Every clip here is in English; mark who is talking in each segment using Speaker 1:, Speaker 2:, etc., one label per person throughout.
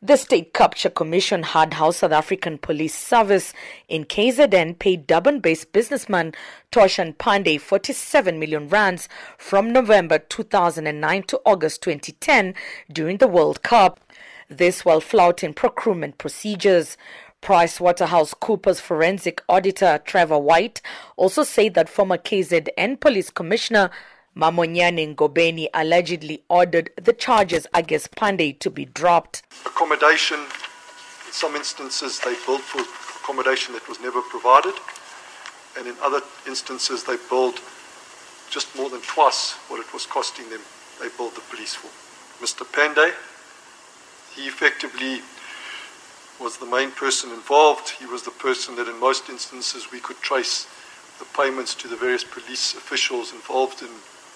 Speaker 1: The State Capture Commission had how South African Police Service in KZN paid Durban-based businessman Thoshan Panday 47 million rands from November 2009 to August 2010 during the World Cup. This while flouting procurement procedures. PricewaterhouseCoopers forensic auditor Trevor White also said that former KZN police commissioner Mmamonnye Ngobeni allegedly ordered the charges against Panday to be dropped.
Speaker 2: Accommodation, in some instances, they billed for accommodation that was never provided, and in other instances, they billed just more than twice what it was costing them, they billed the police for. Mr. Panday, he effectively was the main person involved. He was the person that, in most instances, we could trace the payments to the various police officials involved in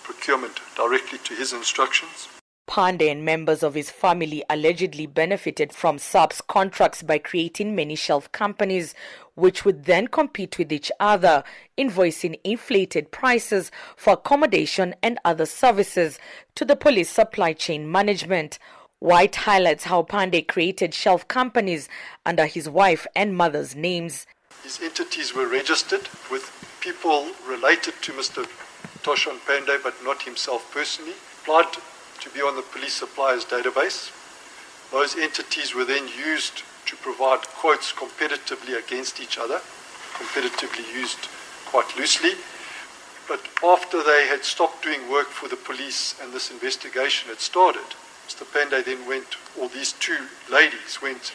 Speaker 2: procurement directly to his instructions.
Speaker 1: Panday and members of his family allegedly benefited from SAPS contracts by creating many shelf companies, which would then compete with each other, invoicing inflated prices for accommodation and other services to the police supply chain management. White highlights how Panday created shelf companies under his wife and mother's names.
Speaker 2: His entities were registered with people related to Mr. Thoshan Panday, but not himself personally, applied to be on the police suppliers database. Those entities were then used to provide quotes competitively against each other, competitively used quite loosely. But after they had stopped doing work for the police and this investigation had started, Mr. Panday then went, or these two ladies went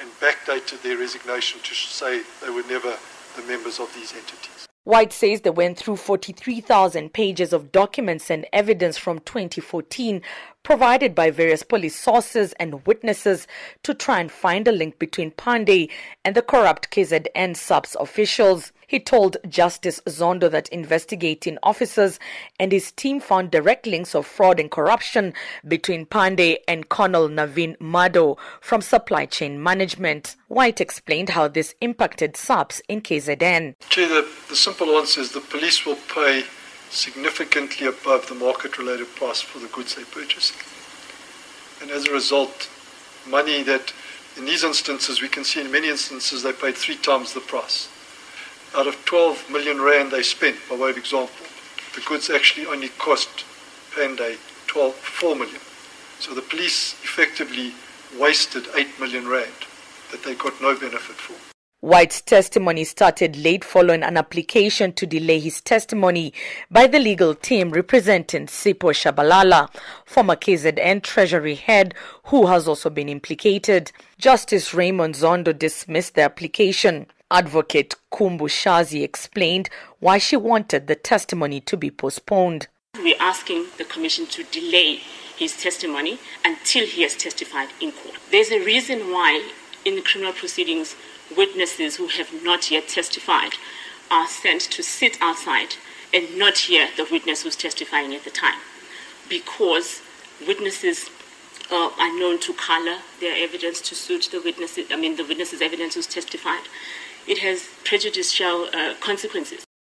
Speaker 2: and backdated their resignation to say they were never the members of these entities.
Speaker 1: White says they went through 43,000 pages of documents and evidence from 2014 provided by various police sources and witnesses to try and find a link between Panday and the corrupt KZN SAPS officials. He told Justice Zondo that investigating officers and his team found direct links of fraud and corruption between Panday and Colonel Navin Madhoe from supply chain management. White explained how this impacted SAPS in KZN.
Speaker 2: the, the simple answer is the police will pay significantly above the market related price for the goods they purchase. And as a result, money that in these instances, we can see in many instances they paid three times the price out of 12 million rand they spent, by way of example, the goods actually only cost Panday 12, 4 million. So the police effectively wasted 8 million rand that they got no benefit for.
Speaker 1: White's testimony started late following an application to delay his testimony by the legal team representing Sipho Shabalala, former KZN Treasury head who has also been implicated. Justice Raymond Zondo dismissed the application. Advocate Khumbu Shazi explained why she wanted the testimony to be postponed.
Speaker 3: We're asking the Commission to delay his testimony until he has testified in court. There's a reason why, in criminal proceedings, witnesses who have not yet testified are sent to sit outside and not hear the witness who's testifying at the time. Because witnesses uh, are known to color their evidence to suit the witnesses, I mean, the witness's evidence who's testified it has prejudicial uh, consequences.